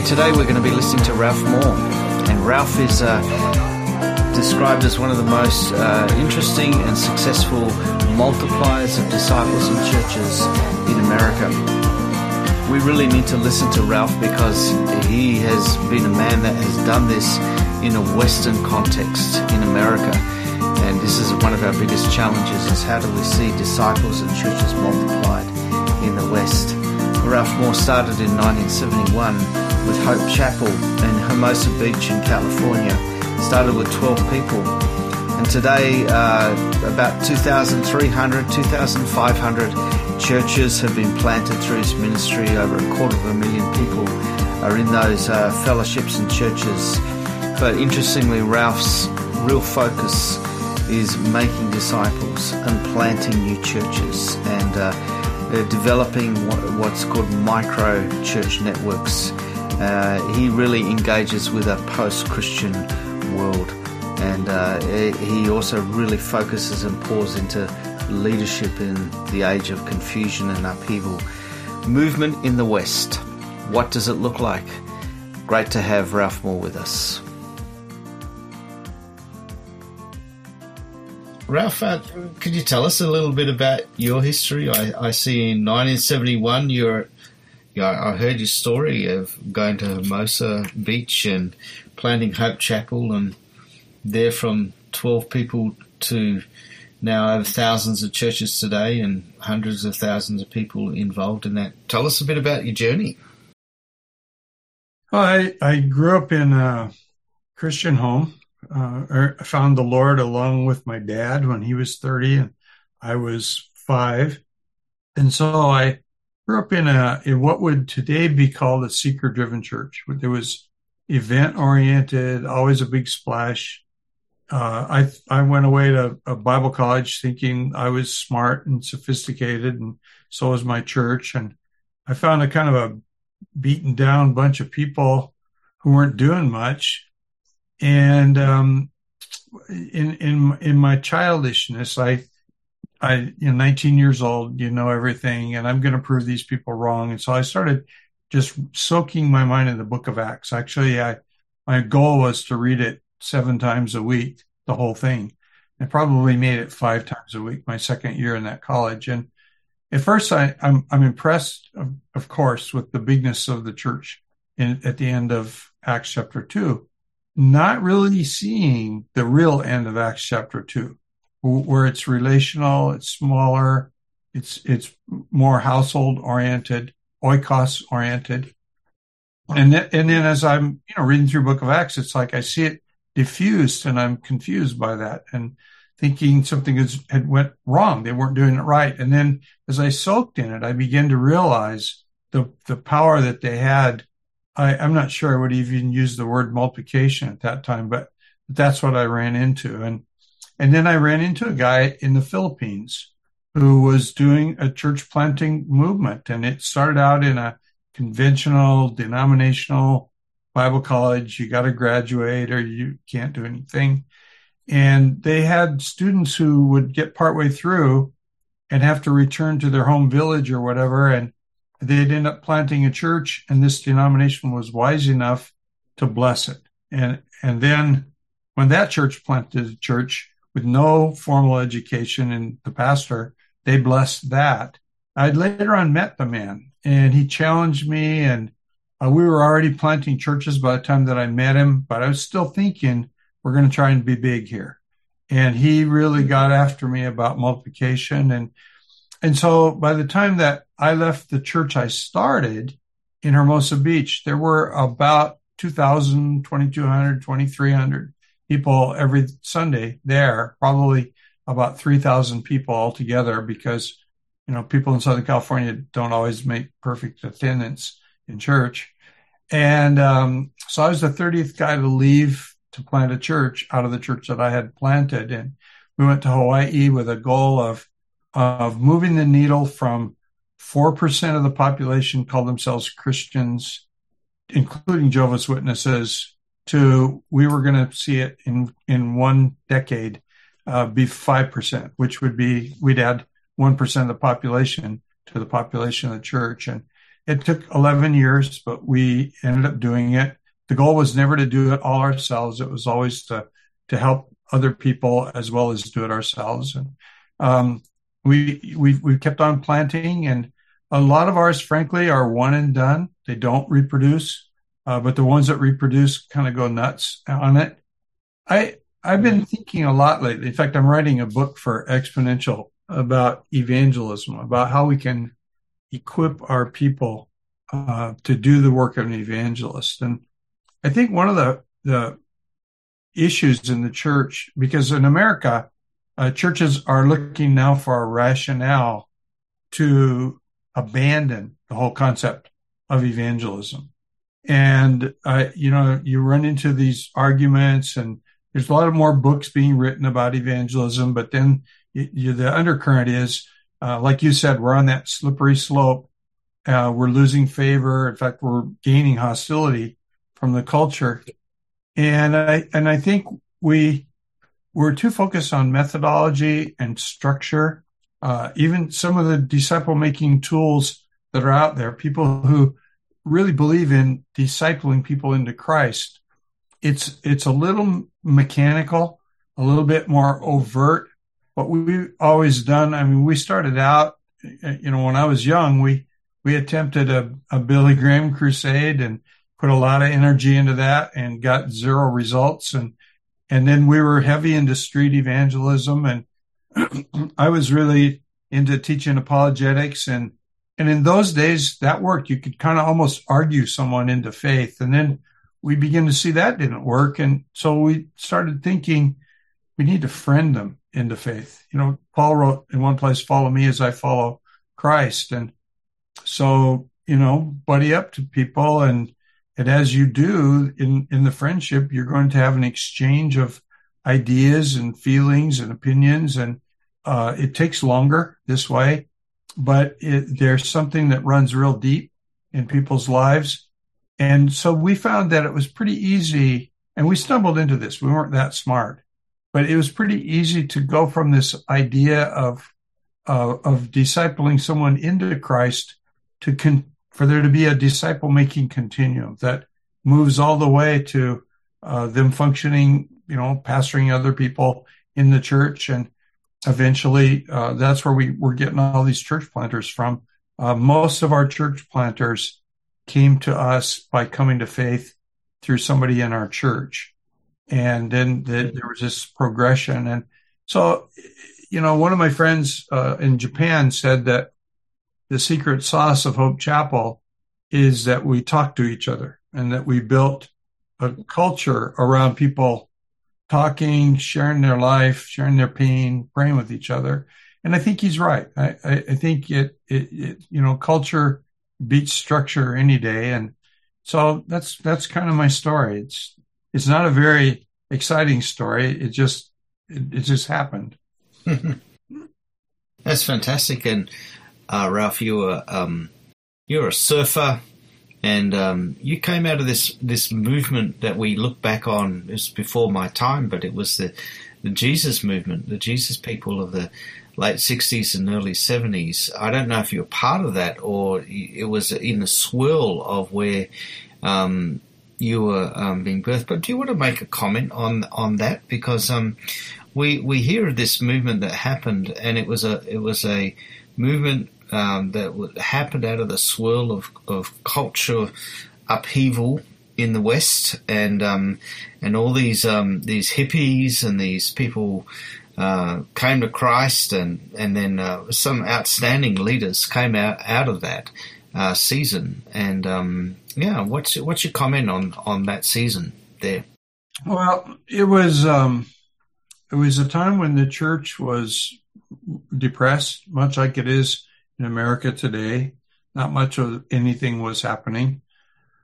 Hey, today we're going to be listening to Ralph Moore. And Ralph is uh, described as one of the most uh, interesting and successful multipliers of disciples and churches in America. We really need to listen to Ralph because he has been a man that has done this in a Western context in America. And this is one of our biggest challenges is how do we see disciples and churches multiplied in the West. Ralph Moore started in 1971 with Hope Chapel in Hermosa Beach in California. Started with 12 people. And today, uh, about 2,300, 2,500 churches have been planted through his ministry. Over a quarter of a million people are in those uh, fellowships and churches. But interestingly, Ralph's real focus is making disciples and planting new churches and uh, developing what's called micro church networks uh, he really engages with a post-Christian world, and uh, he also really focuses and pours into leadership in the age of confusion and upheaval. Movement in the West. What does it look like? Great to have Ralph Moore with us. Ralph, uh, could you tell us a little bit about your history? I, I see in 1971 you're yeah, I heard your story of going to Hermosa Beach and planting Hope Chapel, and there from 12 people to now over thousands of churches today and hundreds of thousands of people involved in that. Tell us a bit about your journey. I I grew up in a Christian home. Uh, er, I found the Lord along with my dad when he was 30 and I was five. And so I grew up in a in what would today be called a seeker driven church. There was event oriented, always a big splash. Uh, I I went away to a Bible college thinking I was smart and sophisticated, and so was my church. And I found a kind of a beaten down bunch of people who weren't doing much. And um, in in in my childishness, I I, you know, 19 years old, you know everything, and I'm going to prove these people wrong. And so I started just soaking my mind in the book of Acts. Actually, I, my goal was to read it seven times a week, the whole thing. I probably made it five times a week my second year in that college. And at first, I, I'm, I'm impressed, of, of course, with the bigness of the church in, at the end of Acts chapter two, not really seeing the real end of Acts chapter two where it's relational, it's smaller, it's it's more household oriented, oikos oriented. And then, and then as I'm you know reading through Book of Acts, it's like I see it diffused, and I'm confused by that, and thinking something has, had went wrong. They weren't doing it right. And then as I soaked in it, I began to realize the the power that they had. I, I'm not sure I would even use the word multiplication at that time, but that's what I ran into. And and then I ran into a guy in the Philippines who was doing a church planting movement. And it started out in a conventional denominational Bible college. You got to graduate or you can't do anything. And they had students who would get partway through and have to return to their home village or whatever. And they'd end up planting a church and this denomination was wise enough to bless it. And, and then when that church planted a church, with no formal education and the pastor, they blessed that. I later on met the man and he challenged me and uh, we were already planting churches by the time that I met him, but I was still thinking we're going to try and be big here. And he really got after me about multiplication. And, and so by the time that I left the church I started in Hermosa Beach, there were about 2,000, 2,200, 2,300 people every Sunday there, probably about 3,000 people altogether because, you know, people in Southern California don't always make perfect attendance in church. And um, so I was the 30th guy to leave to plant a church out of the church that I had planted. And we went to Hawaii with a goal of, of moving the needle from 4% of the population call themselves Christians, including Jehovah's Witnesses, to we were going to see it in in one decade uh, be five percent, which would be we'd add one percent of the population to the population of the church, and it took 11 years, but we ended up doing it. The goal was never to do it all ourselves. It was always to, to help other people as well as do it ourselves. And, um, we, we, we kept on planting and a lot of ours, frankly, are one and done. They don't reproduce, uh, but the ones that reproduce kind of go nuts on it. I, I've been thinking a lot lately. In fact, I'm writing a book for Exponential about evangelism, about how we can equip our people uh, to do the work of an evangelist. And I think one of the the issues in the church, because in America, uh, churches are looking now for a rationale to abandon the whole concept of evangelism. And, uh, you know, you run into these arguments and there's a lot of more books being written about evangelism, but then you, the undercurrent is, uh, like you said, we're on that slippery slope. Uh, we're losing favor. In fact, we're gaining hostility from the culture. And I, and I think we, we're too focused on methodology and structure. Uh, even some of the disciple making tools that are out there, people who really believe in discipling people into Christ it's it's a little mechanical, a little bit more overt. What we've always done, I mean, we started out, you know, when I was young, we we attempted a, a Billy Graham crusade and put a lot of energy into that and got zero results. And and then we were heavy into street evangelism, and I was really into teaching apologetics and and in those days that worked. You could kind of almost argue someone into faith, and then we begin to see that didn't work. And so we started thinking we need to friend them into faith. You know, Paul wrote in one place, follow me as I follow Christ. And so, you know, buddy up to people and, and as you do in, in the friendship, you're going to have an exchange of ideas and feelings and opinions. And, uh, it takes longer this way, but it, there's something that runs real deep in people's lives and so we found that it was pretty easy, and we stumbled into this. We weren't that smart, but it was pretty easy to go from this idea of uh, of discipling someone into Christ to con- for there to be a disciple making continuum that moves all the way to uh, them functioning, you know, pastoring other people in the church, and eventually uh, that's where we we're getting all these church planters from. Uh, most of our church planters came to us by coming to faith through somebody in our church. And then the, there was this progression. And so, you know, one of my friends uh, in Japan said that the secret sauce of Hope Chapel is that we talk to each other and that we built a culture around people talking, sharing their life, sharing their pain, praying with each other. And I think he's right. I, I, I think it, it, it, you know, culture beats structure any day. And so that's, that's kind of my story. It's, it's not a very exciting story. It just, it, it just happened. that's fantastic. And, uh, Ralph, you were, um, you're a surfer and, um, you came out of this, this movement that we look back on is before my time, but it was the, the Jesus movement, the Jesus people of the, late 60s and early 70s. I don't know if you're part of that or it was in the swirl of where um, you were um, being birthed. But do you want to make a comment on on that? Because um, we we hear of this movement that happened, and it was a it was a movement um, that happened out of the swirl of of culture upheaval in the West, and um, and all these um, these hippies and these people uh, came to Christ, and and then uh, some outstanding leaders came out out of that uh, season. And um, yeah, what's what's your comment on on that season there? Well, it was um, it was a time when the church was depressed, much like it is in America today. Not much of anything was happening.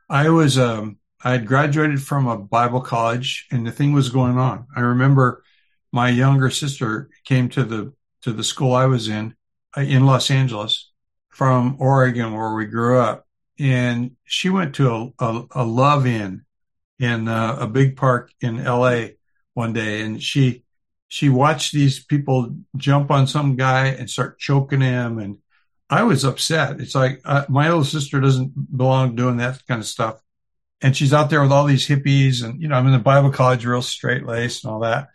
I was um, I had graduated from a Bible college, and the thing was going on. I remember my younger sister came to the to the school I was in uh, in Los Angeles from Oregon, where we grew up, and she went to a, a, a love in in uh, a big park in L.A. one day, and she she watched these people jump on some guy and start choking him, and I was upset. It's like uh, my little sister doesn't belong doing that kind of stuff. And she's out there with all these hippies and, you know, I'm in the Bible college, real straight laced and all that.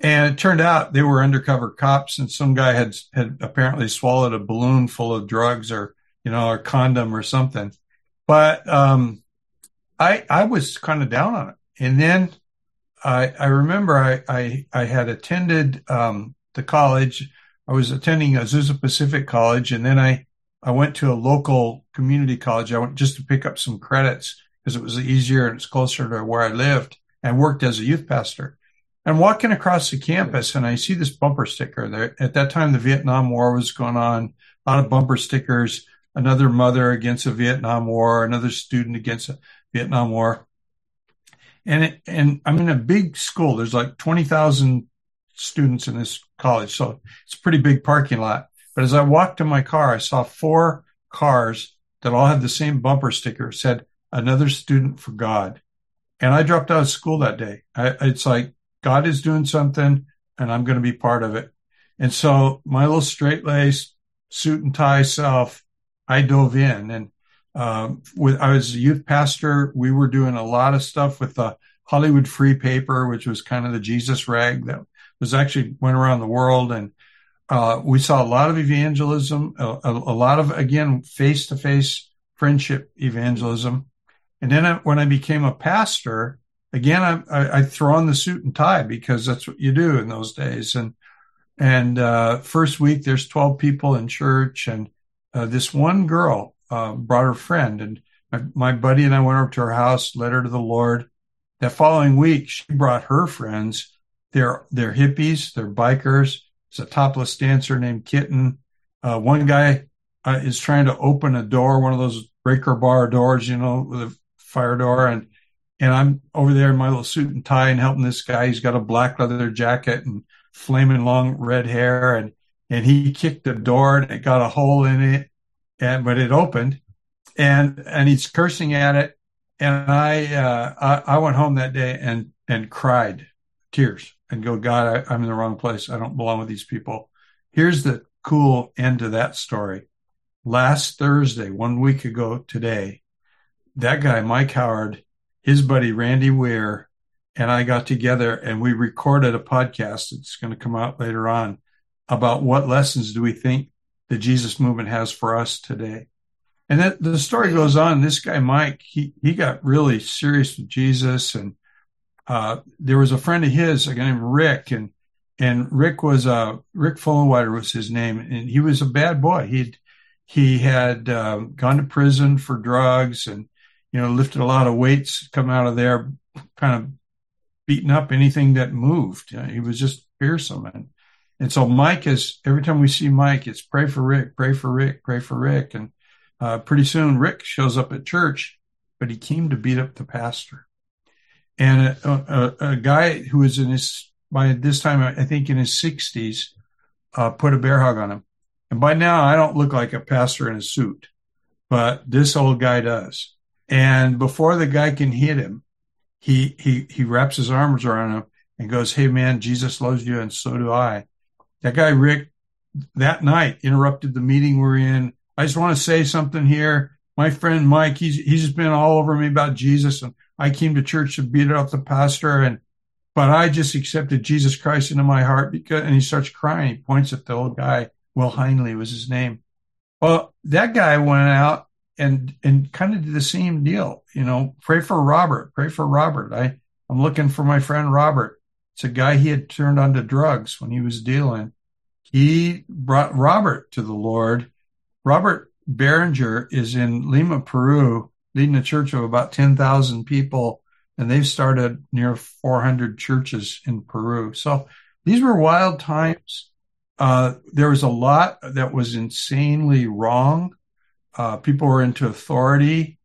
And it turned out they were undercover cops and some guy had, had apparently swallowed a balloon full of drugs or, you know, a condom or something. But, um, I, I was kind of down on it. And then I, I remember I, I, I had attended, um, the college I was attending Azusa Pacific College, and then I I went to a local community college. I went just to pick up some credits because it was easier and it's closer to where I lived, and worked as a youth pastor. And walking across the campus, and I see this bumper sticker there. At that time, the Vietnam War was going on. A lot of bumper stickers. Another mother against a Vietnam War. Another student against a Vietnam War. And it, and I'm in a big school. There's like twenty thousand students in this college. So it's a pretty big parking lot. But as I walked to my car, I saw four cars that all had the same bumper sticker said another student for God. And I dropped out of school that day. I, it's like God is doing something and I'm going to be part of it. And so my little straight lace suit and tie self, I dove in and, um, with, I was a youth pastor. We were doing a lot of stuff with the Hollywood Free Paper, which was kind of the Jesus rag that was actually went around the world and uh, we saw a lot of evangelism, a, a, lot of again face to face friendship evangelism, and then I, when I became a pastor, again I, I, I, throw on the suit and tie because that's what you do in those days. And and uh, first week there's twelve people in church, and uh, this one girl uh, brought her friend, and my, my buddy and I went over to her house, led her to the Lord. That following week, she brought her friends they're they're hippies. They're bikers. It's a topless dancer named Kitten. Uh, one guy uh, is trying to open a door, one of those breaker bar doors, you know, with a fire door, and and I'm over there in my little suit and tie and helping this guy. He's got a black leather jacket and flaming long red hair, and and he kicked the door and it got a hole in it, and but it opened, and and he's cursing at it, and I uh, I, I went home that day and and cried tears and go, God, I, I'm in the wrong place. I don't belong with these people. Here's the cool end to that story. Last Thursday, one week ago today, that guy, Mike Howard, his buddy Randy Weir, and I got together and we recorded a podcast. It's going to come out later on about what lessons do we think the Jesus movement has for us today. And that the story goes on. This guy, Mike, he, he got really serious with Jesus and uh, there was a friend of his, a guy named Rick, and and Rick was uh, Rick Fullenwider was his name, and he was a bad boy. He he had uh, gone to prison for drugs, and you know lifted a lot of weights, come out of there kind of beating up anything that moved. You know, he was just fearsome, and and so Mike is every time we see Mike, it's pray for Rick, pray for Rick, pray for Rick, and uh, pretty soon Rick shows up at church, but he came to beat up the pastor and a, a, a, guy who was in his by this time I think in his 60s uh, put a bear hug on him. And by now I don't look like a pastor in a suit, but this old guy does. And before the guy can hit him, he he he wraps his arms around him and goes, "Hey man, Jesus loves you, and so do I." That guy Rick that night interrupted the meeting we're in. I just want to say something here. My friend Mike, he's he's been all over me about Jesus, and I came to church to beat up the pastor and but I just accepted Jesus Christ into my heart because and he starts crying. He points at the old guy, Will Hindley was his name. Well, that guy went out and and kind of did the same deal. You know, pray for Robert, pray for Robert. I, I'm looking for my friend Robert. It's a guy he had turned onto drugs when he was dealing. He brought Robert to the Lord. Robert Barriger is in Lima, Peru, leading a church of about 10,000 people, and they've started near 400 churches in Peru. So these were wild times. Uh, there was a lot that was insanely wrong. Uh, people were into authority.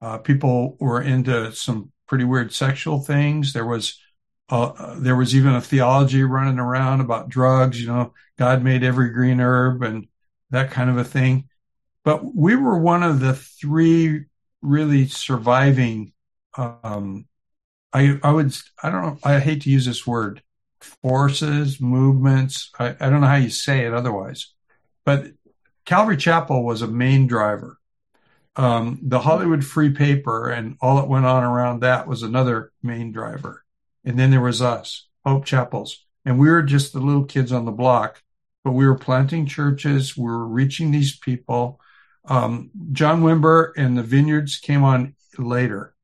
Uh, people were into some pretty weird sexual things. There was uh, there was even a theology running around about drugs. You know, God made every green herb and that kind of a thing. But we were one of the three really surviving um, I I would I don't know I hate to use this word forces movements I, I don't know how you say it otherwise but Calvary Chapel was a main driver. Um, the Hollywood Free Paper and all that went on around that was another main driver. And then there was us, Hope Chapels. And we were just the little kids on the block, but we were planting churches. We were reaching these people. Um, John Wimber and the vineyards came on later.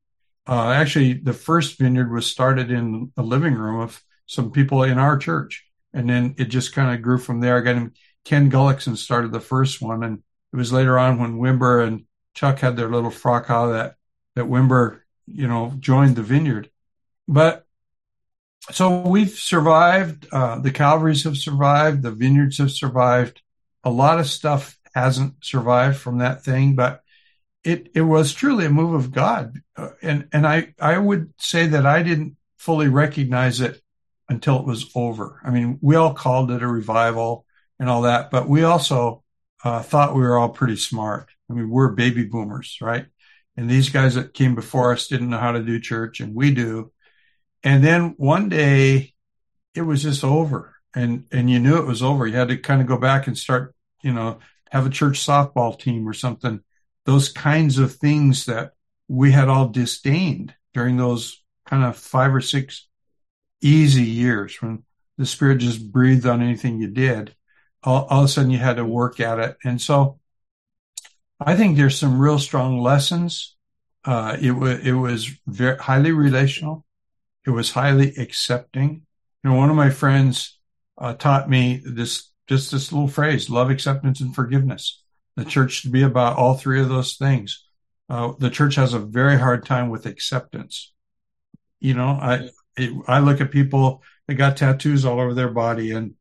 Uh, actually, the first vineyard was started in a living room of some people in our church. And then it just kind of grew from there. Again, Kenn Gulliksen started the first one. And it was later on when Wimber and Chuck had their little fracas that, that Wimber, you know, joined the vineyard. But so we've survived. Uh, the Calvaries have survived. The vineyards have survived. A lot of stuff hasn't survived from that thing, but it, it was truly a move of God. Uh, and, and I, I would say that I didn't fully recognize it until it was over. I mean, we all called it a revival and all that, but we also uh, thought we were all pretty smart. I mean, we're baby boomers, right? And these guys that came before us didn't know how to do church, and we do. And then one day, it was just over, and and you knew it was over. You had to kind of go back and start, you know, have a church softball team or something. Those kinds of things that we had all disdained during those kind of five or six easy years when the spirit just breathed on anything you did all, all of a sudden you had to work at it. And so I think there's some real strong lessons. Uh, it was, it was very highly relational. It was highly accepting. You know, one of my friends, uh, taught me this, just this little phrase, love, acceptance, and forgiveness. The church should be about all three of those things. Uh, the church has a very hard time with acceptance. You know, I, it, I look at people that got tattoos all over their body and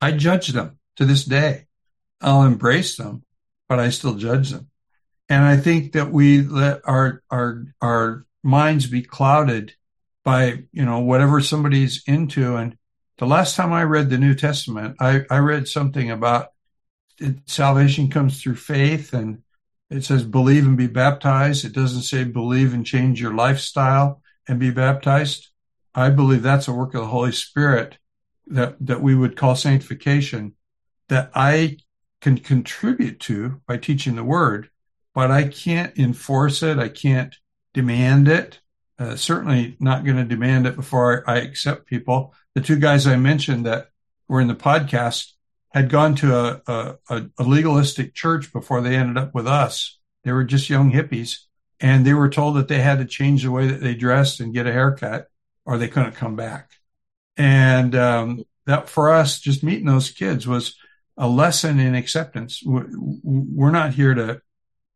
I judge them to this day. I'll embrace them, but I still judge them. And I think that we let our, our, our minds be clouded by, you know, whatever somebody's into. And the last time I read the New Testament, I, I read something about it, salvation comes through faith and it says believe and be baptized. It doesn't say believe and change your lifestyle and be baptized. I believe that's a work of the Holy Spirit that, that we would call sanctification that I can contribute to by teaching the word, but I can't enforce it. I can't demand it. Uh, certainly not going to demand it before I, accept people. The two guys I mentioned that were in the podcast had gone to a, a, a legalistic church before they ended up with us. They were just young hippies and they were told that they had to change the way that they dressed and get a haircut or they couldn't come back. And um, that for us, just meeting those kids was a lesson in acceptance. We're not here to,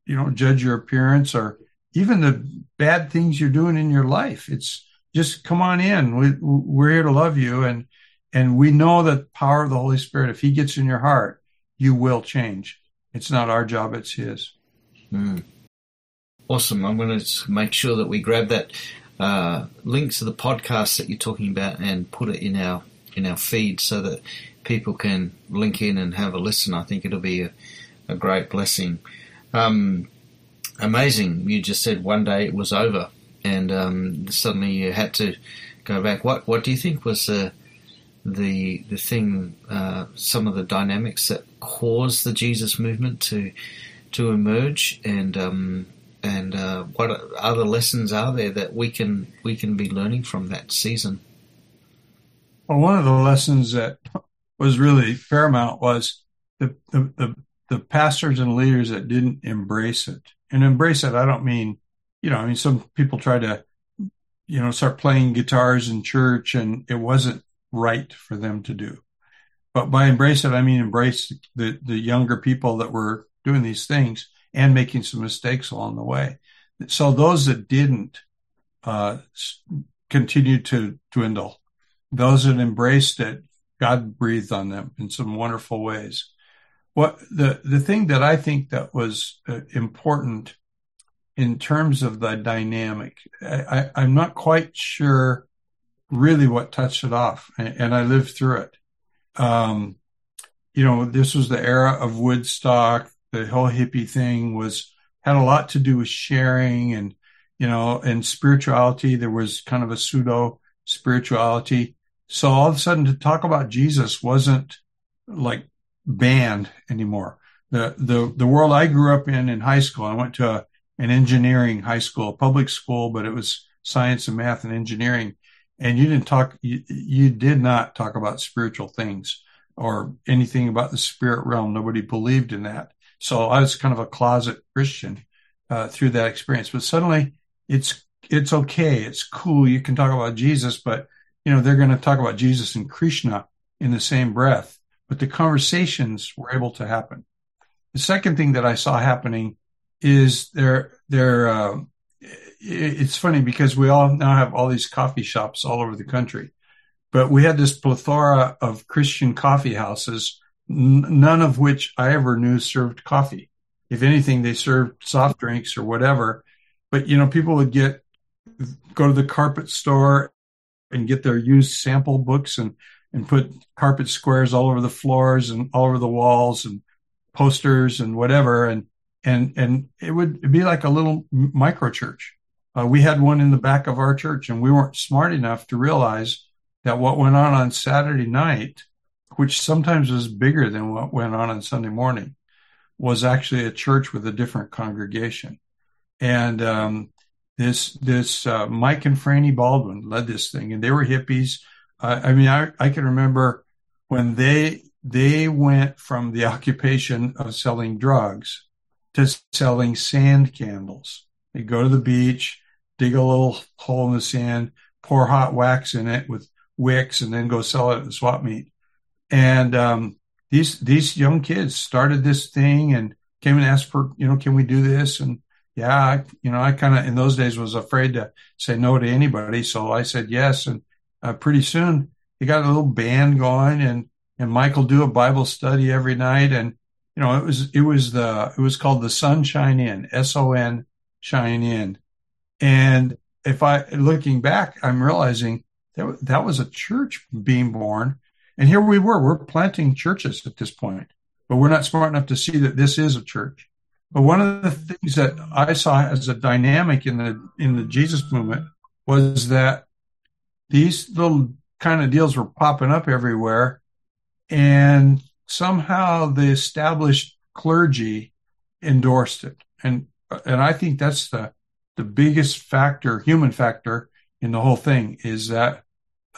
you know, judge your appearance or even the bad things you're doing in your life. It's just come on in. We, we're here to love you. And, and we know that power of the Holy Spirit, if he gets in your heart, you will change. It's not our job. It's his. Mm. Awesome. I'm going to make sure that we grab that uh, link to the podcast that you're talking about and put it in our in our feed so that people can link in and have a listen. I think it'll be a, a great blessing. Um, amazing. You just said one day it was over, and um, suddenly you had to go back. What What do you think was the the the thing? Uh, some of the dynamics that caused the Jesus movement to to emerge, and um, and uh, what other lessons are there that we can we can be learning from that season? Well, one of the lessons that was really paramount was the the the, the pastors and leaders that didn't embrace it. And embrace it, I don't mean, you know, I mean some people try to, you know, start playing guitars in church, and it wasn't right for them to do. But by embrace it, I mean embrace the the younger people that were doing these things and making some mistakes along the way. So those that didn't uh, continue to dwindle. Those that embraced it, God breathed on them in some wonderful ways. What the the thing that I think that was uh, important in terms of the dynamic, I, am not quite sure really what touched it off, and, and I lived through it. Um, you know, this was the era of Woodstock. The whole hippie thing was had a lot to do with sharing and you know and spirituality. There was kind of a pseudo spirituality so all of a sudden to talk about jesus wasn't like banned anymore the the the world I grew up in in high school. I went to a, an engineering high school, public school, but it was science and math and engineering. And you didn't talk. You, you did not talk about spiritual things or anything about the spirit realm. Nobody believed in that. So I was kind of a closet Christian uh, through that experience. But suddenly, it's it's okay. It's cool. You can talk about Jesus, but you know they're going to talk about Jesus and Krishna in the same breath. But the conversations were able to happen. The second thing that I saw happening is there, there, uh, it's funny because we all now have all these coffee shops all over the country, but we had this plethora of Christian coffee houses, n- none of which I ever knew served coffee. If anything, they served soft drinks or whatever. But, you know, people would get, go to the carpet store and get their used sample books and, and put carpet squares all over the floors and all over the walls and posters and whatever, and and and it would be like a little micro church. Uh, we had one in the back of our church, and we weren't smart enough to realize that what went on on Saturday night, which sometimes was bigger than what went on on Sunday morning, was actually a church with a different congregation. And um, this this uh, Mike and Franny Baldwin led this thing, and they were hippies. Uh, I mean, I I can remember when they they went from the occupation of selling drugs to selling sand candles. They go to the beach, dig a little hole in the sand, pour hot wax in it with wicks, and then go sell it at the swap meet. And um, these these young kids started this thing and came and asked for, you know, can we do this? And yeah, I, you know, I kind of in those days was afraid to say no to anybody, so I said yes. And uh, pretty soon, they got a little band going, and and Michael do a Bible study every night. And, you know, it was, it was the, it was called the Sunshine Inn, S-O-N Shine In. And if I, looking back, I'm realizing that that was a church being born. And here we were, we're planting churches at this point, but we're not smart enough to see that this is a church. But one of the things that I saw as a dynamic in the, in the Jesus movement was that these little kind of deals were popping up everywhere and somehow the established clergy endorsed it. And and I think that's the the biggest factor, human factor in the whole thing is that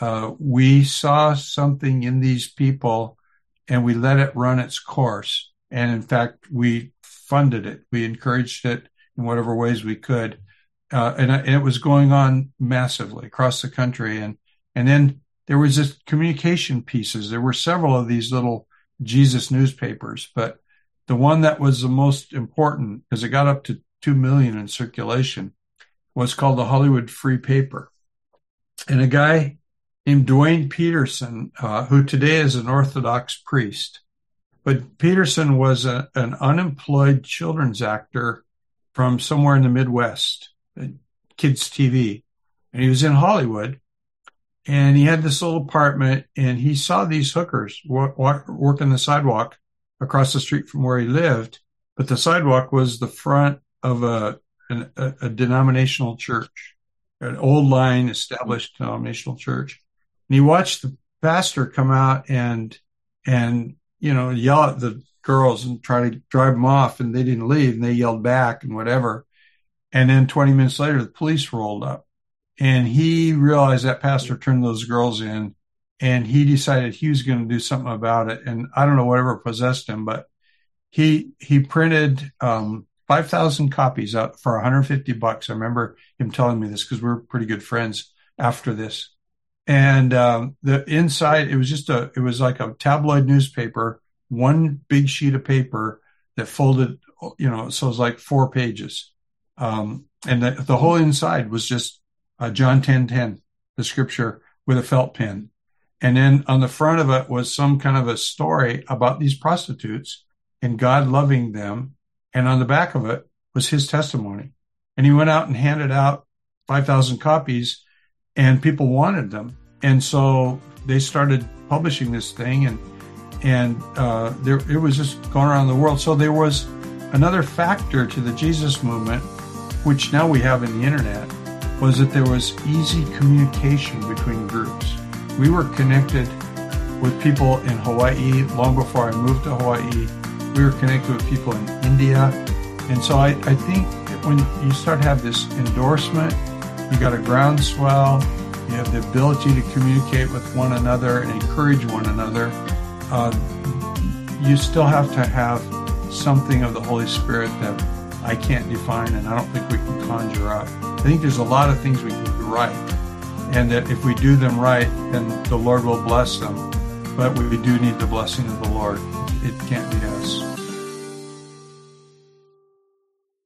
uh, we saw something in these people and we let it run its course. And in fact, we funded it. We encouraged it in whatever ways we could. Uh, and, and, it was going on massively across the country. And, and then there was just communication pieces. There were several of these little Jesus newspapers, but the one that was the most important because it got up to 2 million in circulation was called the Hollywood Free Paper. And a guy named Duane Pederson, uh, who today is an Orthodox priest, but Pederson was a, an unemployed children's actor from somewhere in the Midwest, kids TV. And he was in Hollywood and he had this little apartment and he saw these hookers work, working the sidewalk across the street from where he lived but the sidewalk was the front of a, an, a, a denominational church an old line established denominational church and he watched the pastor come out and and you know yell at the girls and try to drive them off and they didn't leave and they yelled back and whatever and then 20 minutes later the police rolled up and he realized that pastor turned those girls in and he decided he was going to do something about it. And I don't know whatever possessed him, but he, he printed, um, 5,000 copies out for 150 bucks. I remember him telling me this because we are pretty good friends after this. And, um, the inside, it was just a, it was like a tabloid newspaper, one big sheet of paper that folded, you know, so it was like four pages. Um, and the, the whole inside was just uh, John 10 10, the scripture with a felt pen. And then on the front of it was some kind of a story about these prostitutes and God loving them. And on the back of it was his testimony. And he went out and handed out 5,000 copies and people wanted them. And so they started publishing this thing and, and, uh, there, it was just going around the world. So there was another factor to the Jesus movement, which now we have in the internet was that there was easy communication between groups. We were connected with people in Hawaii long before I moved to Hawaii. we were connected with people in India. And so I, I think when you start to have this endorsement, you got a groundswell, you have the ability to communicate with one another and encourage one another. Uh, you still have to have something of the Holy Spirit that I can't define and I don't think we can conjure up. I think there's a lot of things we can do right. And that if we do them right, then the Lord will bless them. But we do need the blessing of the Lord. It can't be us.